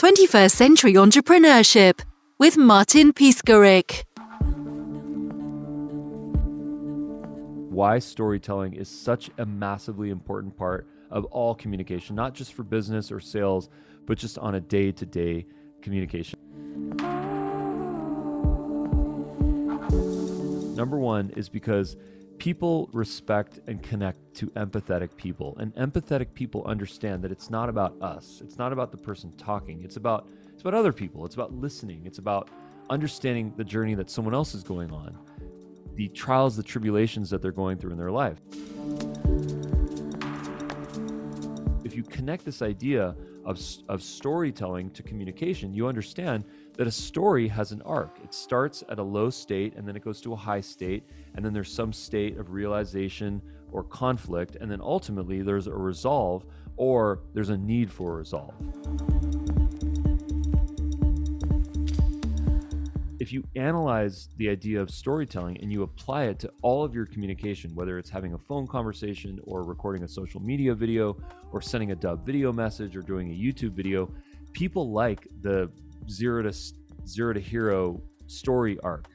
21st Century Entrepreneurship with Martin Piskarik. Why storytelling is such a massively important part of all communication, not just for business or sales, but just on a day to day communication. Number one is because people respect and connect to empathetic people and empathetic people understand that it's not about us. It's not about the person talking. It's about it's about other people. It's about listening. It's about understanding the journey that someone else is going on the trials the tribulations that they're going through in their life. If you connect this idea of, of storytelling to communication you understand that a story has an arc. It starts at a low state and then it goes to a high state, and then there's some state of realization or conflict, and then ultimately there's a resolve or there's a need for a resolve. If you analyze the idea of storytelling and you apply it to all of your communication, whether it's having a phone conversation or recording a social media video or sending a Dubb video message or doing a YouTube video, people like the zero to zero to hero story arc.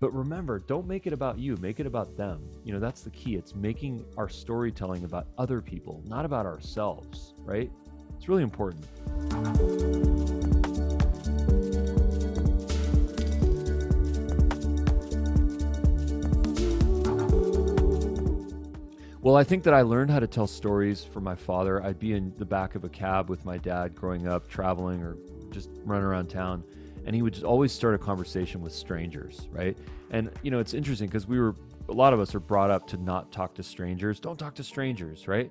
But remember, don't make it about you, make it about them. You know, that's the key. It's making our storytelling about other people, not about ourselves, right? It's really important. Well, I think that I learned how to tell stories from my father. I'd be in the back of a cab with my dad growing up, traveling or just running around town and he would just always start a conversation with strangers right? And you know it's interesting because we were a lot of us are brought up to not talk to strangers. Don't talk to strangers right?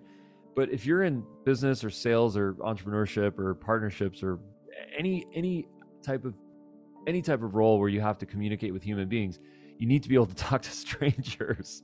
But if you're in business or sales or entrepreneurship or partnerships or any any type of any type of role where you have to communicate with human beings you need to be able to talk to strangers.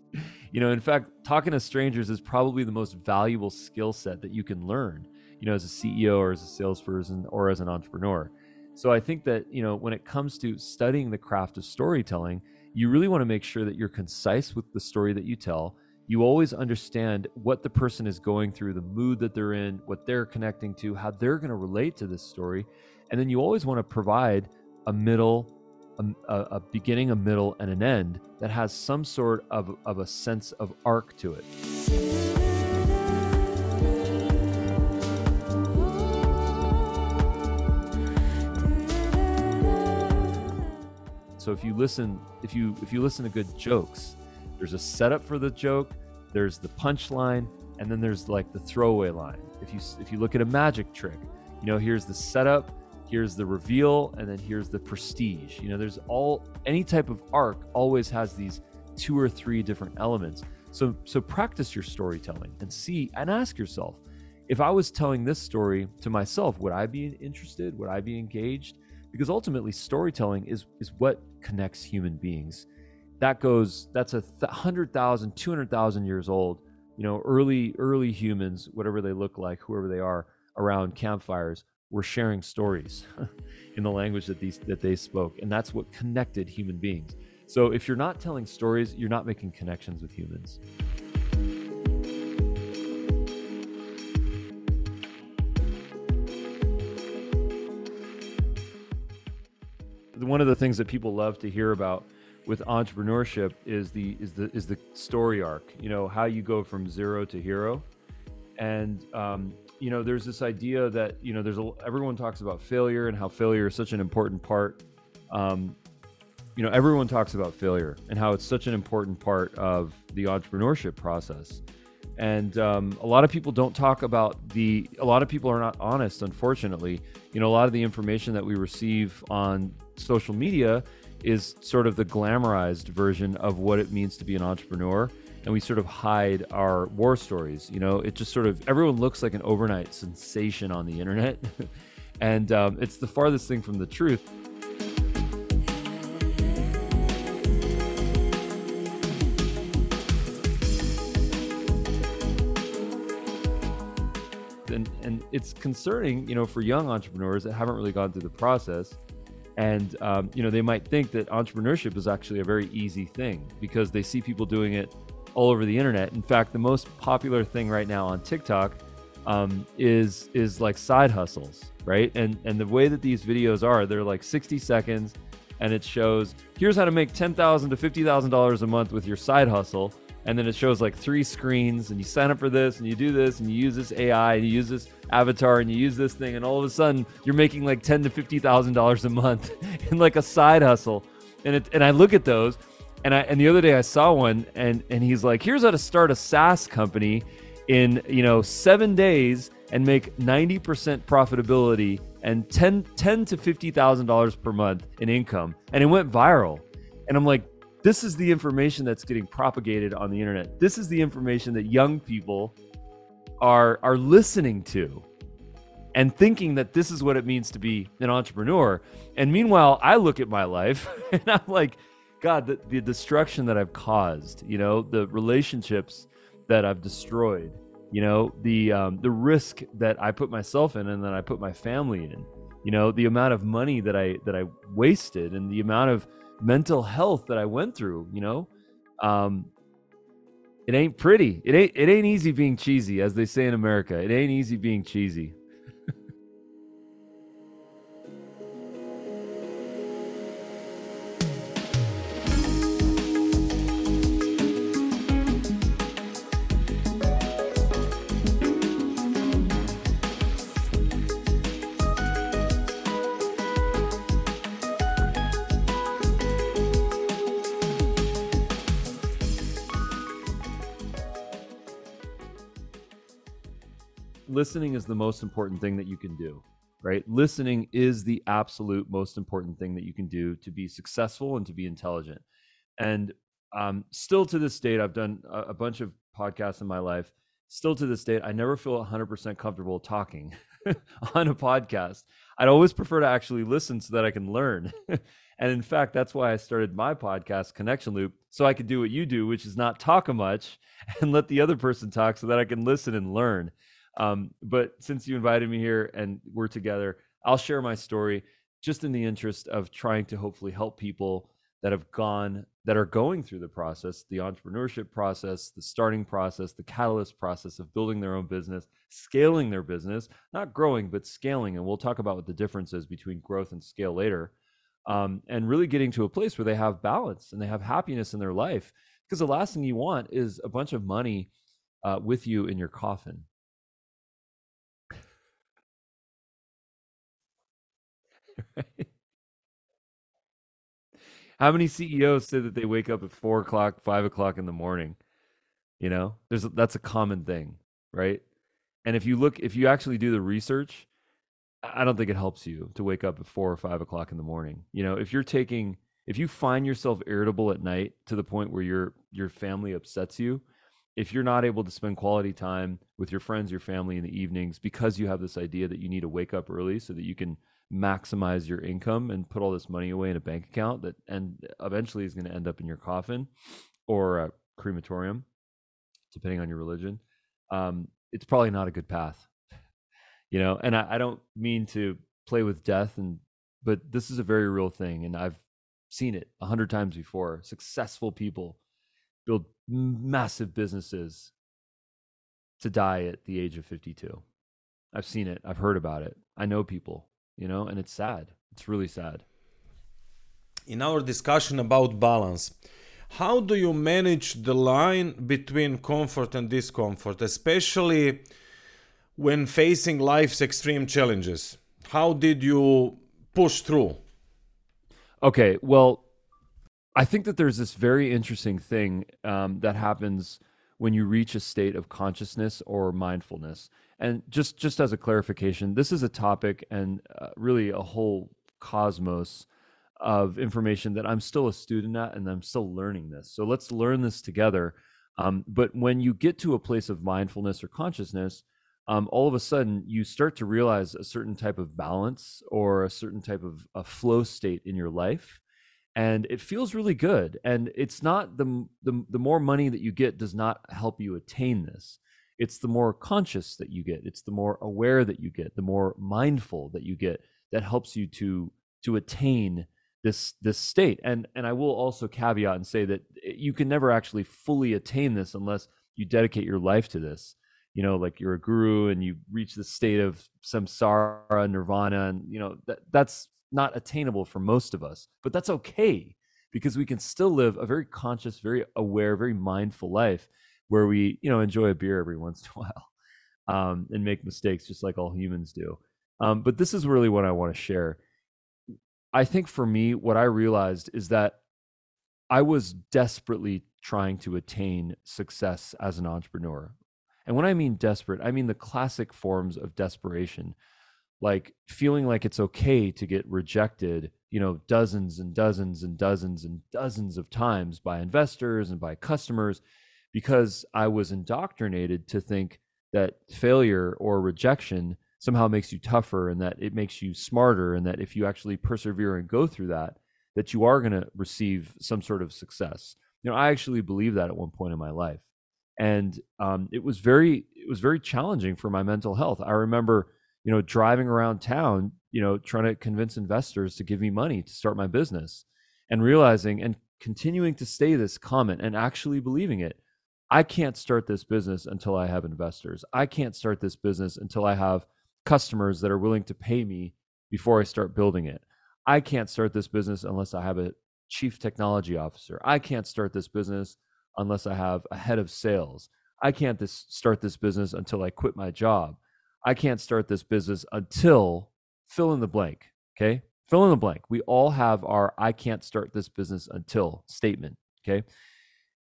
You know in fact talking to strangers is probably the most valuable skill set that you can learn you know, as a CEO or as a salesperson or as an entrepreneur. So I think that, you know, when it comes to studying the craft of storytelling, you really want to make sure that you're concise with the story that you tell. You always understand what the person is going through, the mood that they're in, what they're connecting to, how they're going to relate to this story. And then you always want to provide a middle, um, a, a, beginning, a middle, and an end that has some sort of, of a sense of arc to it. So if you listen, if you if you listen to good jokes, there's a setup for the joke, there's the punchline, and then there's like the throwaway line. If you if you look at a magic trick, you know, here's the setup, here's the reveal, and then here's the prestige. You know, there's all any type of arc always has these two or three different elements. So so practice your storytelling and see and ask yourself, if I was telling this story to myself, would I be interested? Would I be engaged? Because ultimately storytelling is is what connects human beings. That goes that's a th- 100,000 200,000 years old you know early early humans whatever they look like whoever they are around campfires were sharing stories in the language that these that they spoke and that's what connected human beings. So if you're not telling stories you're not making connections with humans one of the things that people love to hear about with entrepreneurship is the is the is the story arc. You know how you go from zero to hero, and um, you know there's this idea that you know there's a, everyone talks about failure and how failure is such an important part. Um, you know everyone talks about failure and how it's such an important part of the entrepreneurship process and um, a lot of people don't talk about the a lot of people are not honest unfortunately you know a lot of the information that we receive on social media is sort of the glamorized version of what it means to be an entrepreneur and we sort of hide our war stories you know? It just sort of everyone looks like an overnight sensation on the internet and um, it's the farthest thing from the truth. And and it's concerning you know for young entrepreneurs that haven't really gone through the process and um, you know they might think that entrepreneurship is actually a very easy thing because they see people doing it all over the internet in fact the most popular thing right now on tiktok um, is is like side hustles, right? And and the way that these videos are, they're like 60 seconds, and it shows here's how to make ten thousand to fifty thousand dollars a month with your side hustle, and then it shows like three screens, and you sign up for this, and you do this, and you use this AI, and you use this avatar, and you use this thing, and all of a sudden you're making like ten to fifty thousand dollars a month in like a side hustle, and it and I look at those. And I and the other day I saw one and and he's like, here's how to start a SaaS company in you know seven days and make 90% profitability and 10, 10 to $50,000 per month in income. And it went viral. And I'm like, this is the information that's getting propagated on the internet. This is the information that young people are, are listening to and thinking that this is what it means to be an entrepreneur. And meanwhile, I look at my life and I'm like, God, the, the destruction that I've caused, you know, the relationships that I've destroyed. You know, the um, the risk that I put myself in and then I put my family in. You know, the amount of money that I that I wasted and the amount of mental health that I went through. You know, um, it ain't pretty. It ain't it ain't easy being cheesy, as they say in America. It ain't easy being cheesy. Listening is the most important thing that you can do, right? Listening is the absolute most important thing that you can do to be successful and to be intelligent. And um, still to this date, I've done a, a bunch of podcasts in my life. Still to this date, I never feel 100% comfortable talking on a podcast. I'd always prefer to actually listen so that I can learn. and in fact, that's why I started my podcast, Connection Loop, so I could do what you do, which is not talk much and let the other person talk so that I can listen and learn. Um, but since you invited me here and we're together, I'll share my story just in the interest of trying to hopefully help people that have gone that are going through the process the entrepreneurship process the starting process the catalyst process of building their own business scaling their business not growing but scaling and we'll talk about what the difference is between growth and scale later um, and really getting to a place where they have balance and they have happiness in their life because the last thing you want is a bunch of money uh, with you in your coffin How many CEOs say that they wake up at four o'clock, five o'clock in the morning? You know, there's that's a common thing, right? And if you look, if you actually do the research, I don't think it helps you to wake up at four or five o'clock in the morning. You know, if you're taking, if you find yourself irritable at night to the point where your your family upsets you, if you're not able to spend quality time with your friends, your family in the evenings because you have this idea that you need to wake up early so that you can maximize your income and put all this money away in a bank account that and eventually is going to end up in your coffin or a crematorium depending on your religion um, it's probably not a good path. You know and I, I don't mean to play with death and but this is a very real thing and i've seen it a hundred times before. Successful people build massive businesses to die at the age of 52 i've seen it i've heard about it i know people you know, and it's sad. It's really sad. In our discussion about balance, how do you manage the line between comfort and discomfort, especially when facing life's extreme challenges? How did you push through? Okay, well, I think that there's this very interesting thing um, that happens when you reach a state of consciousness or mindfulness. And just just as a clarification, this is a topic and uh, really a whole cosmos of information that I'm still a student at and I'm still learning this. So let's learn this together. Um, but when you get to a place of mindfulness or consciousness, um, all of a sudden you start to realize a certain type of balance or a certain type of a flow state in your life and it feels really good and it's not the, the the more money that you get does not help you attain this. It's the more conscious that you get it's the more aware that you get the more mindful that you get that helps you to to attain this this state. And and i will also caveat and say that eh, you can never actually fully attain this unless you dedicate your life to this. You know, like you're a guru and you reach the state of samsara, nirvana, and you know that that's not attainable for most of us. But that's okay because we can still live a very conscious, very aware, very mindful life where we, you know, enjoy a beer every once in a while um, and make mistakes just like all humans do. Um, but this is really what I want to share. I think for me, what I realized is that I was desperately trying to attain success as an entrepreneur. And when I mean desperate, I mean the classic forms of desperation, like feeling like it's okay to get rejected, you know, dozens and dozens and dozens and dozens of times by investors and by customers because I was indoctrinated to think that failure or rejection somehow makes you tougher and that it makes you smarter and that if you actually persevere and go through that that you are going to receive some sort of success. You know i actually believed that at one point in my life. And um, it was very it was very challenging for my mental health. I remember you know driving around town you know trying to convince investors to give me money to start my business and realizing and continuing to stay this comment and actually believing it I can't start this business until I have investors. I can't start this business until I have customers that are willing to pay me before I start building it. I can't start this business unless I have a chief technology officer. I can't start this business unless I have a head of sales. I can't this, start this business until I quit my job. I can't start this business until fill in the blank. Okay. Fill in the blank. We all have our I can't start this business until statement. Okay.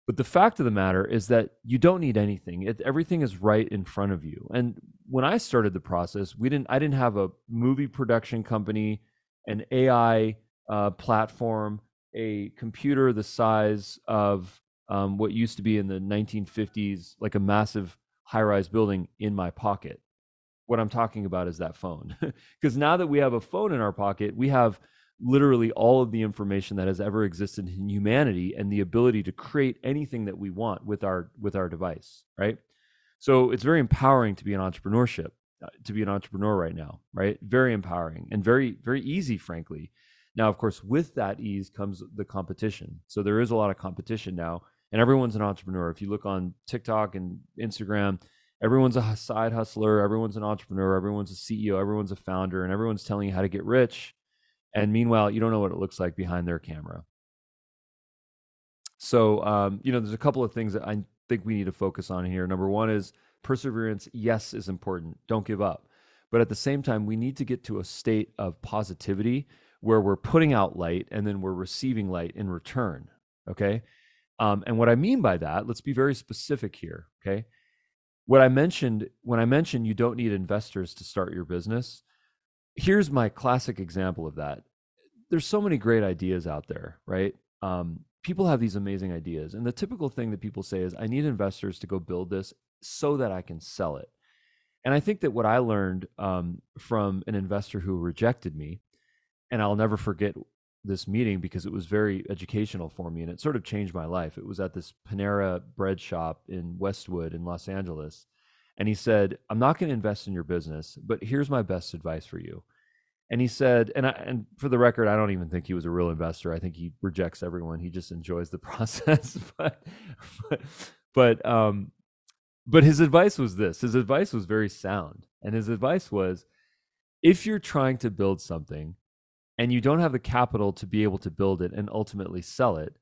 But the fact of the matter is that you don't need anything. It, everything is right in front of you. And when I started the process, we didn't. I didn't have a movie production company, an AI uh, platform, a computer the size of um, what used to be in the 1950s, like a massive high-rise building, in my pocket. What I'm talking about is that phone, because now that we have a phone in our pocket, we have literally all of the information that has ever existed in humanity and the ability to create anything that we want with our with our device right? So it's very empowering to be an entrepreneurship uh, to be an entrepreneur right now right? Very empowering and very very easy frankly. Now of course with that ease comes the competition. So there is a lot of competition now and everyone's an entrepreneur. If you look on tiktok and instagram everyone's a side hustler. Everyone's an entrepreneur. Everyone's a ceo everyone's a founder and everyone's telling you how to get rich. And meanwhile you don't know what it looks like behind their camera. So um, you know there's a couple of things that i think we need to focus on here. Number one is perseverance. Yes is important. Don't give up. But at the same time we need to get to a state of positivity where we're putting out light and then we're receiving light in return okay? Um, and what i mean by that let's be very specific here okay what i mentioned when i mentioned you don't need investors to start your business here's my classic example of that. There's so many great ideas out there, right? Um, people have these amazing ideas. And the typical thing that people say is, I need investors to go build this so that I can sell it. And I think that what I learned um, from an investor who rejected me, and I'll never forget this meeting because it was very educational for me and it sort of changed my life. It was at this Panera bread shop in Westwood in Los Angeles and he said, "I'm not going to invest in your business, but here's my best advice for you." And he said, and I, and for the record, I don't even think he was a real investor. I think he rejects everyone. He just enjoys the process. but but but um but his advice was this. His advice was very sound. And his advice was if you're trying to build something and you don't have the capital to be able to build it and ultimately sell it,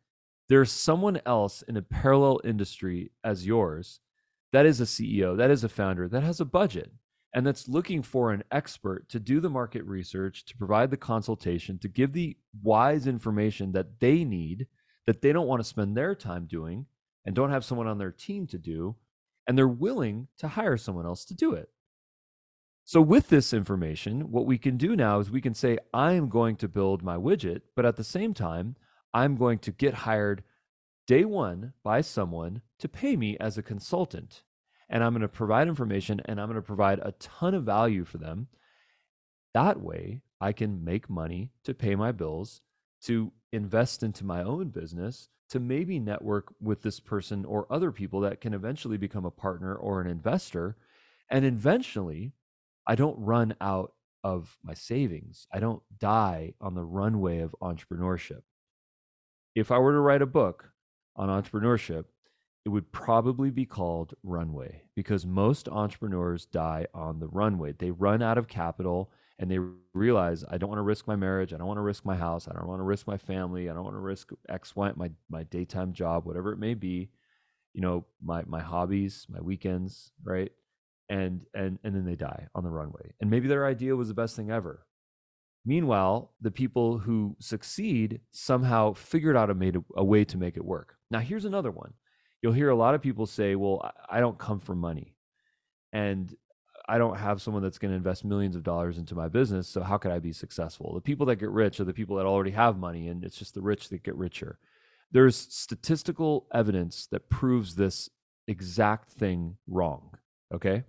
there's someone else in a parallel industry as yours that is a CEO, that is a founder, that has a budget and that's looking for an expert to do the market research, to provide the consultation, to give the wise information that they need, that they don't want to spend their time doing and don't have someone on their team to do, and they're willing to hire someone else to do it. So, with this information, what we can do now is we can say, I am going to build my widget, but at the same time, I'm going to get hired day one by someone to pay me as a consultant. And I'm going to provide information and I'm going to provide a ton of value for them. That way, I can make money to pay my bills, to invest into my own business, to maybe network with this person or other people that can eventually become a partner or an investor. And eventually, I don't run out of my savings. I don't die on the runway of entrepreneurship. If I were to write a book, on entrepreneurship, it would probably be called runway because most entrepreneurs die on the runway. They run out of capital and they realize I don't want to risk my marriage, I don't want to risk my house, I don't want to risk my family, I don't want to risk X, Y, my my daytime job, whatever it may be, you know, my my hobbies, my weekends, right? And and and then they die on the runway. And maybe their idea was the best thing ever. Meanwhile, the people who succeed somehow figured out a, made a, a way to make it work. Now, here's another one you'll hear a lot of people say, well, I don't come from money and I don't have someone that's going to invest millions of dollars into my business. So how could I be successful? The people that get rich are the people that already have money and it's just the rich that get richer. There's statistical evidence that proves this exact thing wrong. Okay.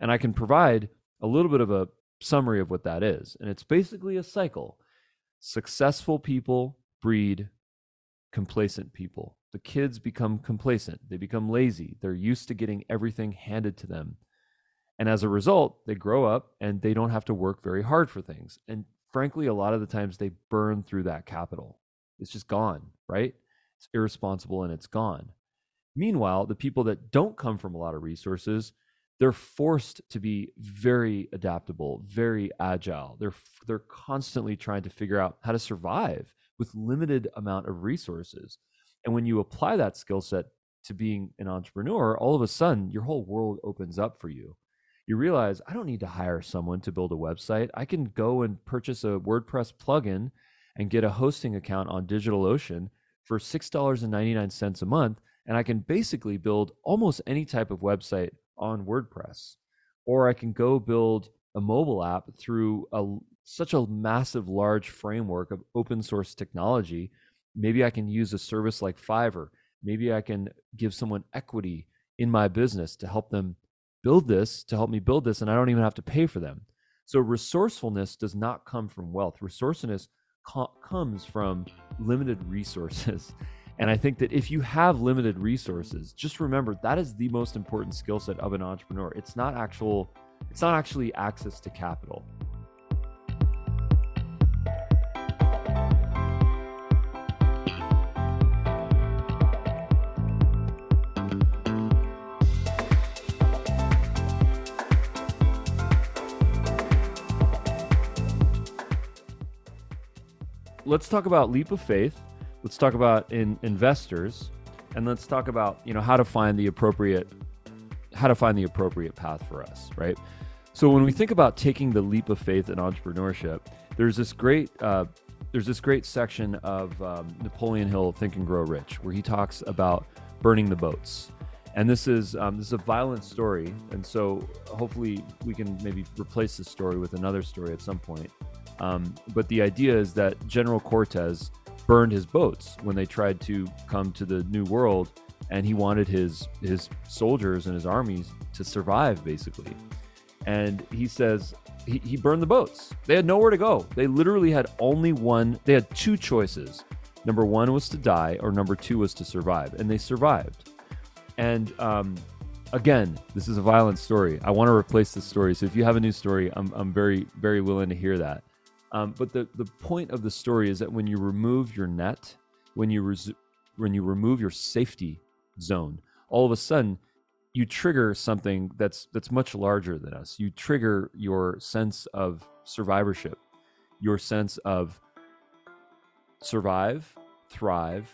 And I can provide a little bit of a summary of what that is. And it's basically a cycle. Successful people breed complacent people the kids become complacent, they become lazy, they're used to getting everything handed to them. And as a result, they grow up and they don't have to work very hard for things. And frankly, a lot of the times they burn through that capital. It's just gone, right? It's irresponsible and it's gone. Meanwhile, the people that don't come from a lot of resources, they're forced to be very adaptable, very agile. They're they're constantly trying to figure out how to survive with limited amount of resources. And when you apply that skill set to being an entrepreneur, all of a sudden your whole world opens up for you. You realize I don't need to hire someone to build a website. I can go and purchase a WordPress plugin and get a hosting account on DigitalOcean for $6.99 a month. And I can basically build almost any type of website on WordPress. Or I can go build a mobile app through a, such a massive, large framework of open source technology maybe I can use a service like Fiverr. Maybe I can give someone equity in my business to help them build this, to help me build this, and I don't even have to pay for them. So resourcefulness does not come from wealth. Resourcefulness co- comes from limited resources. And I think that if you have limited resources, just remember that is the most important skill set of an entrepreneur. It's not actual it's not actually access to capital. let's talk about leap of faith. Let's talk about in investors, and let's talk about you know how to find the appropriate how to find the appropriate path for us, right? So when we think about taking the leap of faith in entrepreneurship, there's this great uh, there's this great section of um, Napoleon Hill Think and Grow Rich where he talks about burning the boats. And this is um, this is a violent story, and so hopefully we can maybe replace this story with another story at some point. Um, but the idea is that General Cortez burned his boats when they tried to come to the New World, and he wanted his his soldiers and his armies to survive, basically. And he says he, he burned the boats. They had nowhere to go. They literally had only one. They had two choices. Number one was to die, or number two was to survive, and they survived. And um, again, this is a violent story. I want to replace this story. So if you have a new story, I'm, I'm very, very willing to hear that. Um, but the, the point of the story is that when you remove your net, when you res- when you remove your safety zone, all of a sudden you trigger something that's that's much larger than us. You trigger your sense of survivorship, your sense of survive, thrive,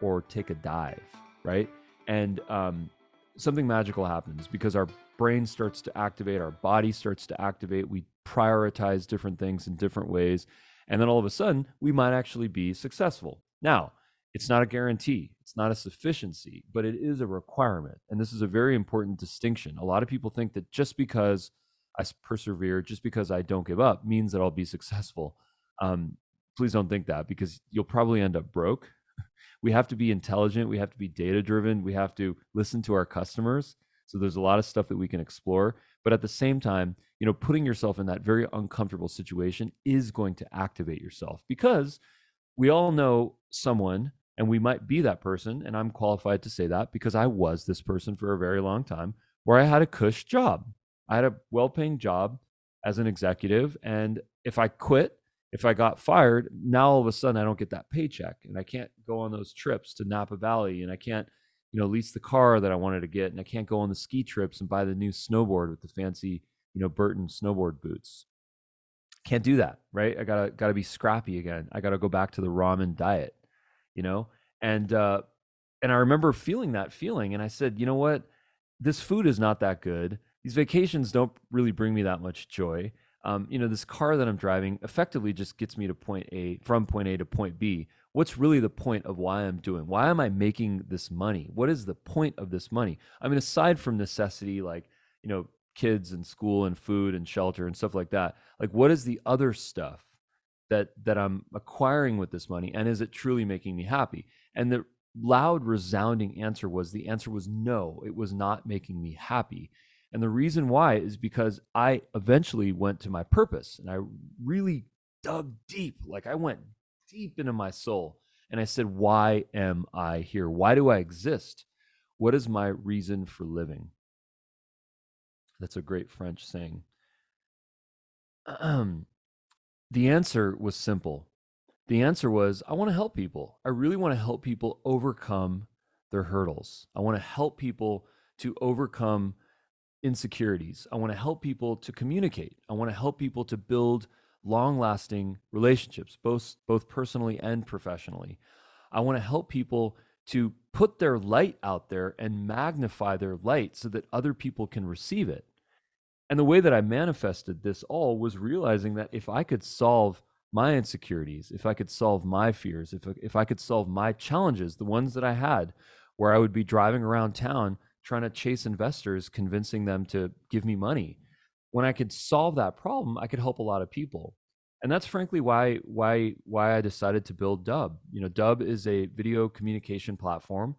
or take a dive, right? And um, something magical happens because our brain starts to activate, our body starts to activate. We prioritize different things in different ways. And then all of a sudden, we might actually be successful. Now, it's not a guarantee, it's not a sufficiency, but it is a requirement. And this is a very important distinction. A lot of people think that just because I persevere, just because I don't give up, means that I'll be successful. Um, please don't think that because you'll probably end up broke. we have to be intelligent, we have to be data driven, we have to listen to our customers. So there's a lot of stuff that we can explore. But at the same time, you know, putting yourself in that very uncomfortable situation is going to activate yourself because we all know someone and we might be that person. And I'm qualified to say that because I was this person for a very long time where I had a cush job. I had a well paying job as an executive. And if I quit, if I got fired, now all of a sudden I don't get that paycheck and I can't go on those trips to Napa Valley and I can't you know, lease the car that I wanted to get, and I can't go on the ski trips and buy the new snowboard with the fancy, you know, Burton snowboard boots. Can't do that, right? I gotta gotta be scrappy again. I gotta go back to the ramen diet, you know. And uh, and I remember feeling that feeling, and I said, you know what, this food is not that good. These vacations don't really bring me that much joy. Um, you know, this car that I'm driving effectively just gets me to point A from point A to point B what's really the point of why I'm doing? Why am I making this money? What is the point of this money? I mean, aside from necessity, like, you know, kids and school and food and shelter and stuff like that, like what is the other stuff that that I'm acquiring with this money? And is it truly making me happy? And the loud, resounding answer was the answer was no, it was not making me happy. And the reason why is because I eventually went to my purpose and I really dug deep. Like I went deep into my soul. And I said, Why am I here? Why do I exist? What is my reason for living? That's a great French saying. The answer was simple. The answer was I want to help people. I really want to help people overcome their hurdles. I want to help people to overcome insecurities. I want to help people to communicate. I want to help people to build long lasting relationships, both, both personally and professionally. I want to help people to put their light out there and magnify their light so that other people can receive it. And the way that I manifested this all was realizing that if I could solve my insecurities, if I could solve my fears, if, if I could solve my challenges, the ones that I had, where I would be driving around town trying to chase investors, convincing them to give me money when I could solve that problem, I could help a lot of people. And that's frankly why why why I decided to build Dubb. You know, Dubb is a video communication platform.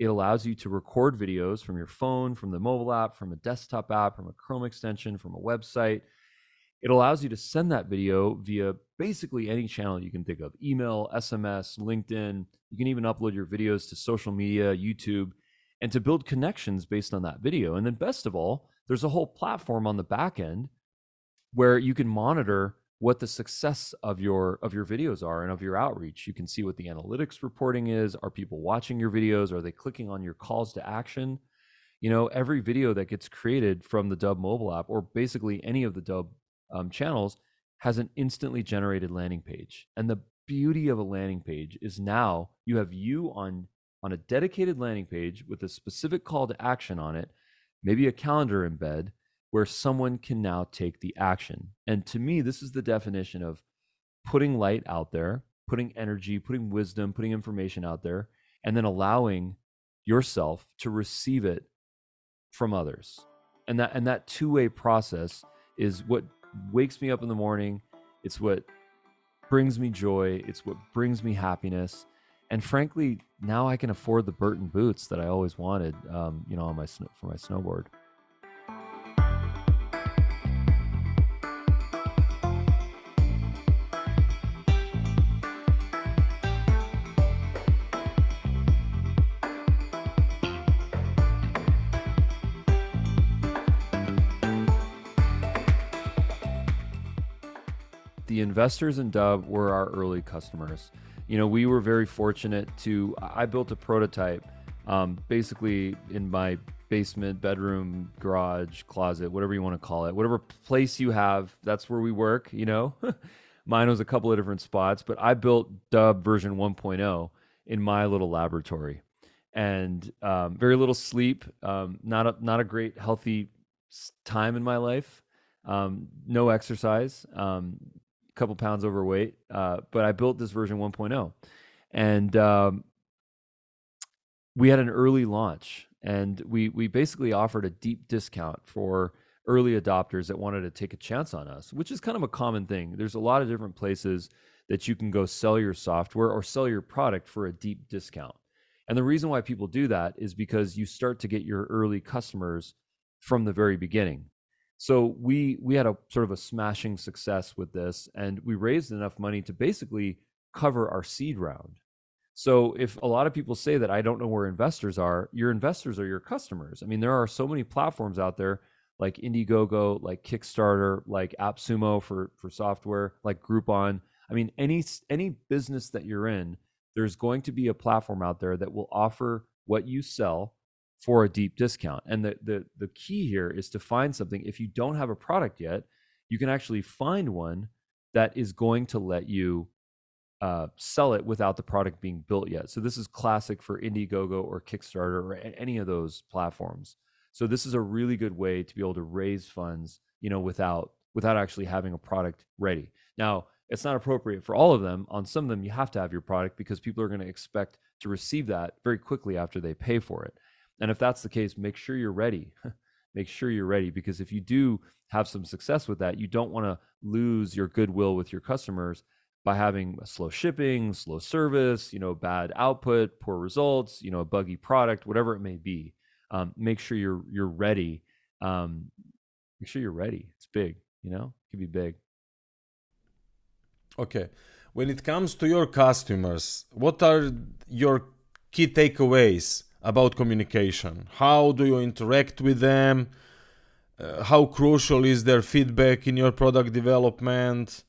It allows you to record videos from your phone, from the mobile app, from a desktop app, from a Chrome extension, from a website. It allows you to send that video via basically any channel you can think of email, SMS, LinkedIn. You can even upload your videos to social media, YouTube, and to build connections based on that video. And then, best of all, there's a whole platform on the back end where you can monitor what the success of your of your videos are and of your outreach. You can see what the analytics reporting is. Are people watching your videos? Are they clicking on your calls to action? You know every video that gets created from the Dubb mobile app or basically any of the Dubb um, channels has an instantly generated landing page. And the beauty of a landing page is now you have you on on a dedicated landing page with a specific call to action on it maybe a calendar embed where someone can now take the action. And to me, this is the definition of putting light out there, putting energy, putting wisdom, putting information out there, and then allowing yourself to receive it from others. And that and that two-way process is what wakes me up in the morning. It's what brings me joy. It's what brings me happiness. And frankly, now I can afford the Burton boots that I always wanted, um, you know, on my for my snowboard. Investors in Dubb were our early customers you know, we were very fortunate to. I built a prototype, um, basically in my basement, bedroom, garage, closet, whatever you want to call it, whatever place you have. That's where we work. You know, mine was a couple of different spots, but I built Dubb version 1.0 in my little laboratory, and um, very little sleep. Um, not a not a great healthy time in my life. Um, no exercise. Um, couple pounds overweight, uh, but I built this version 1.0, and um, we had an early launch, and we we basically offered a deep discount for early adopters that wanted to take a chance on us, which is kind of a common thing. There's a lot of different places that you can go sell your software or sell your product for a deep discount. And the reason why people do that is because you start to get your early customers from the very beginning. So we we had a sort of a smashing success with this, and we raised enough money to basically cover our seed round. So if a lot of people say that I don't know where investors are, your investors are your customers. I mean, there are so many platforms out there like Indiegogo, like Kickstarter, like AppSumo for for software, like Groupon. I mean, any any business that you're in, there's going to be a platform out there that will offer what you sell for a deep discount. And the the the key here is to find something if you don't have a product yet, you can actually find one that is going to let you uh, sell it without the product being built yet. So this is classic for Indiegogo or Kickstarter or any of those platforms. So this is a really good way to be able to raise funds, you know, without without actually having a product ready. Now, it's not appropriate for all of them. On some of them, you have to have your product because people are going to expect to receive that very quickly after they pay for it. And if that's the case, make sure you're ready. make sure you're ready because if you do have some success with that, you don't want to lose your goodwill with your customers by having slow shipping, slow service, you know, bad output, poor results, you know, a buggy product, whatever it may be. Um, make sure you're you're ready. Um, make sure you're ready. It's big, you know, it can be big. Okay. When it comes to your customers, what are your key takeaways about communication? How do you interact with them? Uh, how crucial is their feedback in your product development?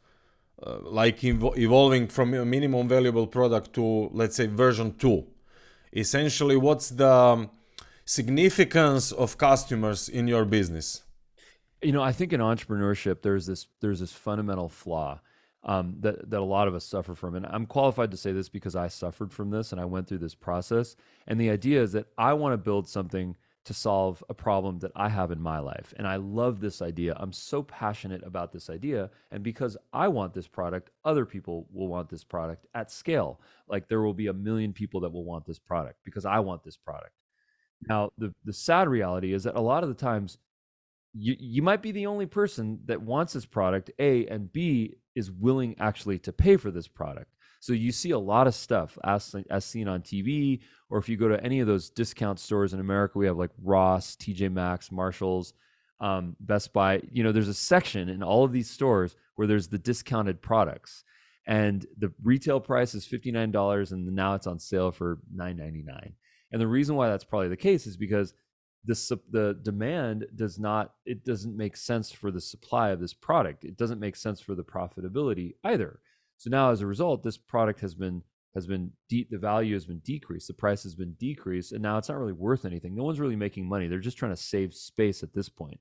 Uh, like ev- evolving from a minimum valuable product to, let's say, version 2. Essentially, what's the um, significance of customers in your business? You know, I think in entrepreneurship, there's this there's this fundamental flaw um, that that a lot of us suffer from. And I'm qualified to say this because I suffered from this and I went through this process. And the idea is that I want to build something to solve a problem that I have in my life. And I love this idea. I'm so passionate about this idea. And because I want this product, other people will want this product at scale. Like there will be a million people that will want this product because I want this product. Now, the, the sad reality is that a lot of the times you, you might be the only person that wants this product, A, and B, is willing actually to pay for this product. So you see a lot of stuff as, as seen on TV, or if you go to any of those discount stores in America, we have like Ross, TJ Maxx, Marshalls, um, Best Buy. You know, there's a section in all of these stores where there's the discounted products, and the retail price is fifty nine dollars, and now it's on sale for nine ninety nine. And the reason why that's probably the case is because the the demand does not it doesn't make sense for the supply of this product. It doesn't make sense for the profitability either. So now as a result this product has been has been de- the value has been decreased the price has been decreased and now it's not really worth anything. No one's really making money. They're just trying to save space at this point.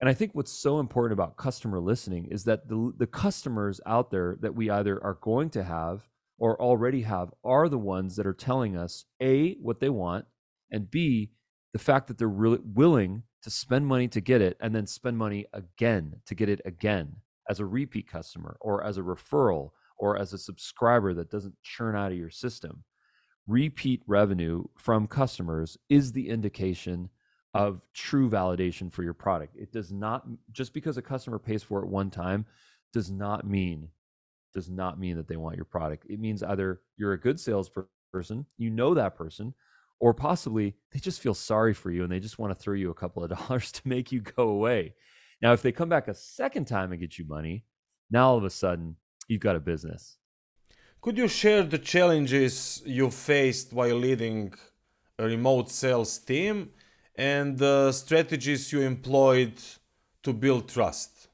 And i think what's so important about customer listening is that the the customers out there that we either are going to have or already have are the ones that are telling us a what they want and b the fact that they're really willing to spend money to get it and then spend money again to get it again as a repeat customer or as a referral or as a subscriber that doesn't churn out of your system. Repeat revenue from customers is the indication of true validation for your product. It does not just because a customer pays for it one time does not mean does not mean that they want your product. It means either you're a good salesperson, you know that person, or possibly they just feel sorry for you and they just want to throw you a couple of dollars to make you go away. Now, if they come back a second time and get you money, now all of a sudden you've got a business. Could you share the challenges you faced while leading a remote sales team and the strategies you employed to build trust?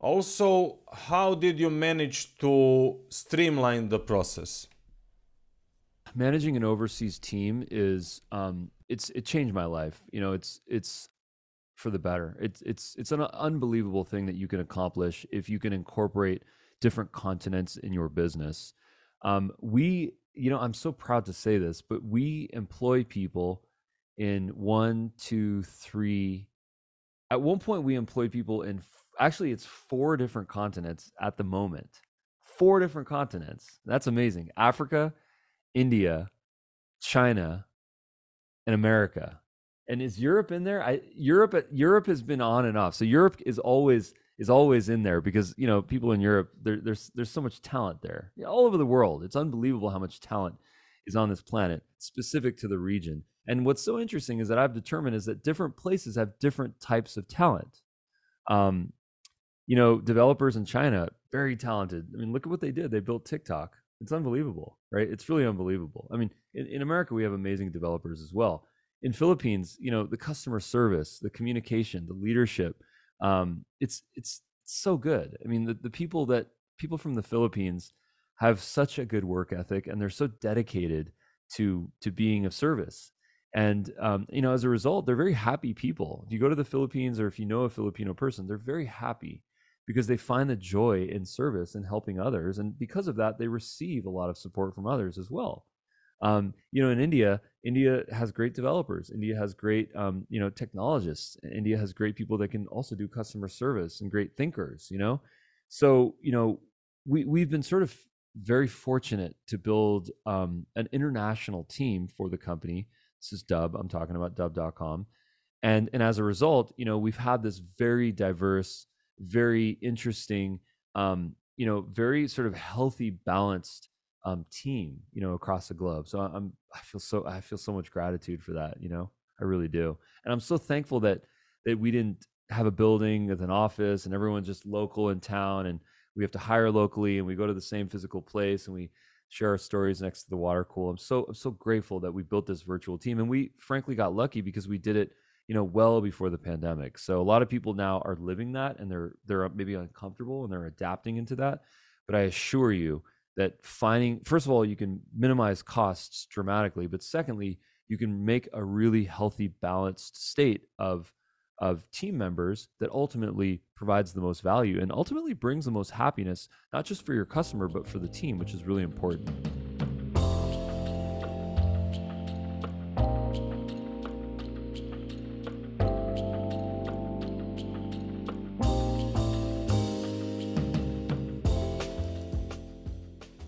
Also, how did you manage to streamline the process? Managing an overseas team is um, it's it changed my life. You know, it's it's for the better. It's it's it's an unbelievable thing that you can accomplish if you can incorporate different continents in your business. Um, we, you know, I'm so proud to say this, but we employ people in one, two, three. At one point, we employed people in actually it's four different continents at the moment. Four different continents. That's amazing. Africa, India, China, and America. And is Europe in there? I Europe Europe has been on and off. So Europe is always is always in there because you know people in Europe there, there's there's so much talent there all over the world. It's unbelievable how much talent is on this planet specific to the region. And what's so interesting is that I've determined is that different places have different types of talent. Um, you know, developers in China very talented. I mean, look at what they did. They built TikTok. It's unbelievable, right? It's really unbelievable. I mean, in, in America, we have amazing developers as well. In Philippines, you know, the customer service, the communication, the leadership, um, it's it's so good. I mean, the, the people that people from the Philippines have such a good work ethic and they're so dedicated to to being of service. And um, you know, as a result, they're very happy people. If you go to the Philippines or if you know a Filipino person, they're very happy because they find the joy in service and helping others, and because of that, they receive a lot of support from others as well. Um, you know, in India, India has great developers. India has great, um, you know, technologists. India has great people that can also do customer service and great thinkers. You know, so you know, we we've been sort of very fortunate to build um, an international team for the company. This is Dubb. I'm talking about Dubb.com, and and as a result, you know, we've had this very diverse, very interesting, um, you know, very sort of healthy, balanced um, team, you know, across the globe. So I'm I feel so I feel so much gratitude for that. You know, I really do, and I'm so thankful that that we didn't have a building with an office and everyone's just local in town and we have to hire locally and we go to the same physical place and we share our stories next to the water cool. I'm so I'm so grateful that we built this virtual team and we frankly got lucky because we did it, you know, well before the pandemic. So a lot of people now are living that and they're they're maybe uncomfortable and they're adapting into that. But I assure you that finding first of all you can minimize costs dramatically, but secondly, you can make a really healthy balanced state of of team members that ultimately provides the most value and ultimately brings the most happiness, not just for your customer, but for the team, which is really important.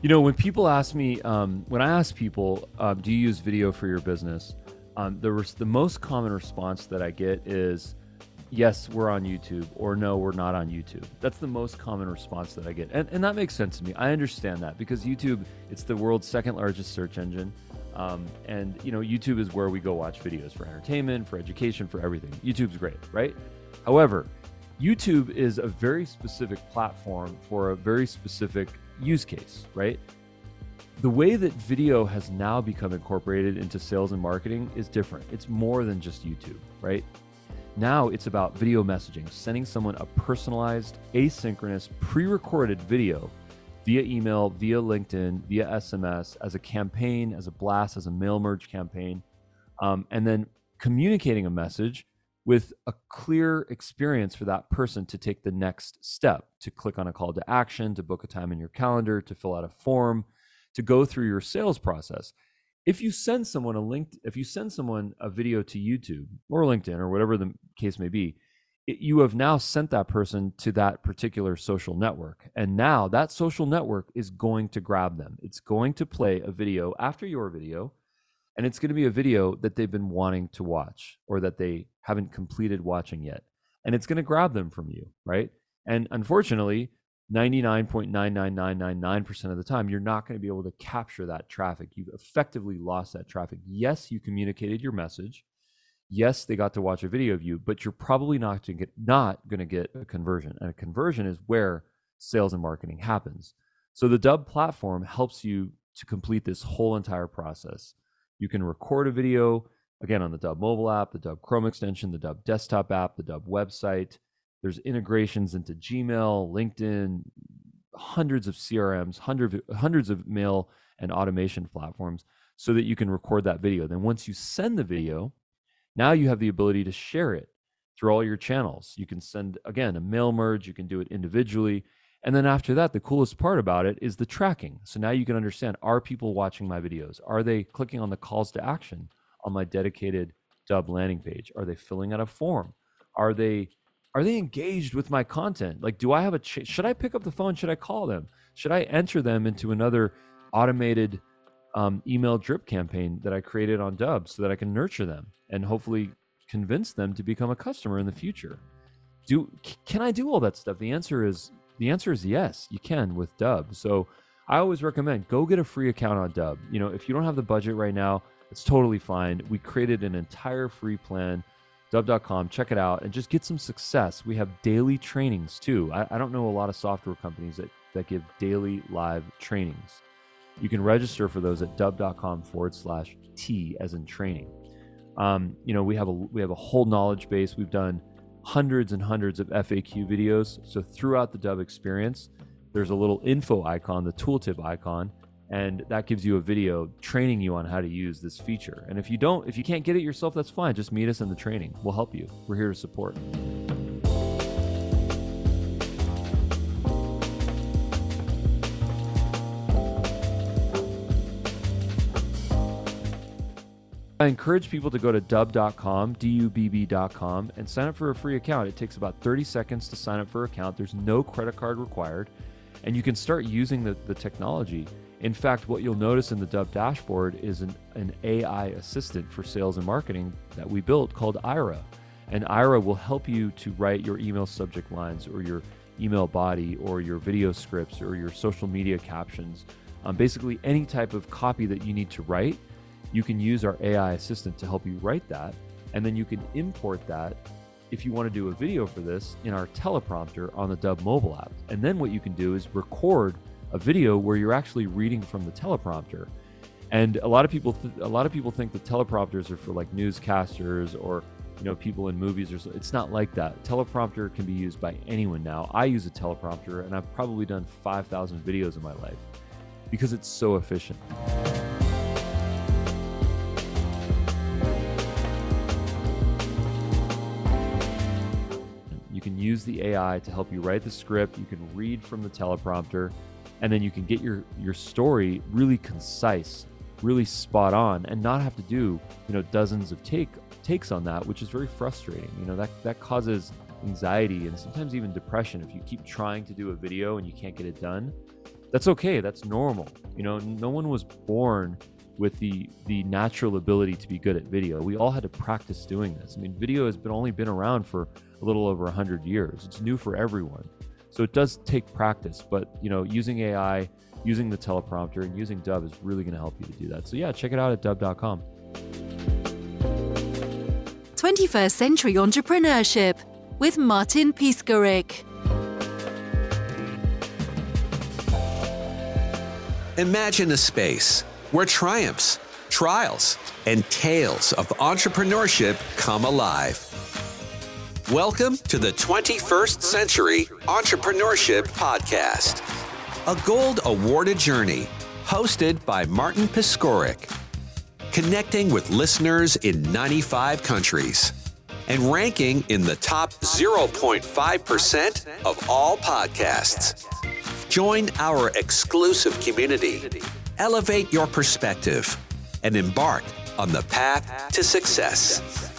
You know, when people ask me, um, when I ask people, um, do you use video for your business? Um, the, res- the most common response that I get is, yes, we're on YouTube, or no, we're not on YouTube. That's the most common response that I get. And, and that makes sense to me. I understand that because YouTube, it's the world's second largest search engine. Um, and, you know, YouTube is where we go watch videos for entertainment, for education, for everything. YouTube's great, right? However, YouTube is a very specific platform for a very specific use case, right? The way that video has now become incorporated into sales and marketing is different. It's more than just YouTube, right? Now it's about video messaging, sending someone a personalized, asynchronous, pre recorded video via email, via LinkedIn, via SMS, as a campaign, as a blast, as a mail merge campaign, um, and then communicating a message with a clear experience for that person to take the next step to click on a call to action, to book a time in your calendar, to fill out a form, to go through your sales process. If you send someone a link if you send someone a video to youtube or linkedin or whatever the case may be it, you have now sent that person to that particular social network. And now that social network is going to grab them. It's going to play a video after your video and it's going to be a video that they've been wanting to watch or that they haven't completed watching yet and it's going to grab them from you right and unfortunately 99.99999% of the time, you're not going to be able to capture that traffic. You've effectively lost that traffic. Yes, you communicated your message. Yes, they got to watch a video of you, but you're probably not going to get not going to get a conversion. And a conversion is where sales and marketing happens. So the Dubb platform helps you to complete this whole entire process. You can record a video again on the Dubb mobile app, the Dubb Chrome extension, the Dubb desktop app, the Dubb website there's integrations into Gmail, LinkedIn, hundreds of CRMs, hundreds hundreds of mail and automation platforms so that you can record that video. Then once you send the video, now you have the ability to share it through all your channels. You can send again a mail merge, you can do it individually. And then after that, the coolest part about it is the tracking. So now you can understand are people watching my videos? Are they clicking on the calls to action on my dedicated Dubb landing page? Are they filling out a form? Are they are they engaged with my content? Like, do I have a, ch- should I pick up the phone? Should I call them? Should I enter them into another automated um, email drip campaign that I created on Dubb so that I can nurture them and hopefully convince them to become a customer in the future? Do, can I do all that stuff? The answer is, the answer is yes, you can with Dubb. So I always recommend go get a free account on Dubb. You know, if you don't have the budget right now, it's totally fine. We created an entire free plan dubb.com. Check it out and just get some success. We have daily trainings too. I, I, don't know a lot of software companies that, that give daily live trainings. You can register for those at dubb.com forward slash T as in training. Um, you know, we have a we have a whole knowledge base. We've done hundreds and hundreds of FAQ videos. So throughout the dubb experience, there's a little info icon, the tooltip icon, and that gives you a video training you on how to use this feature. And if you don't, if you can't get it yourself, that's fine. Just meet us in the training. We'll help you. We're here to support. I encourage people to go to dub.com, dubb.com, and sign up for a free account. It takes about 30 seconds to sign up for an account. There's no credit card required, and you can start using the, the technology. In fact, what you'll notice in the Dubb dashboard is an, an AI assistant for sales and marketing that we built called Ira. And Ira will help you to write your email subject lines or your email body or your video scripts or your social media captions. Um, basically, any type of copy that you need to write you can use our AI assistant to help you write that. And then you can import that if you want to do a video for this in our teleprompter on the Dubb mobile app. And then what you can do is record a video where you're actually reading from the teleprompter. And a lot of people, th- a lot of people think the teleprompters are for like newscasters or you know people in movies or so. It's not like that. Teleprompter can be used by anyone now. I use a teleprompter, and I've probably done 5,000 videos in my life because it's so efficient. You can use the AI to help you write the script. You can read from the teleprompter, and then you can get your your story really concise, really spot on, and not have to do you know dozens of take takes on that, which is very frustrating. You know that that causes anxiety and sometimes even depression if you keep trying to do a video and you can't get it done. That's okay. That's normal. You know, no one was born with the the natural ability to be good at video. We all had to practice doing this. I mean, video has been only been around for a little over 100 years. It's new for everyone. So it does take practice, but you know, using AI, using the teleprompter and using Dubb is really going to help you to do that. So yeah, check it out at Dubb.com. 21st Century Entrepreneurship with Martin Piskarik. Imagine a space where triumphs, trials, and tales of entrepreneurship come alive. Welcome to the 21st Century Entrepreneurship Podcast, a gold awarded journey hosted by Martin Piskorik, connecting with listeners in 95 countries. And ranking in the top 0.5% of all podcasts. Join our exclusive community, elevate your perspective, and embark on the path to success.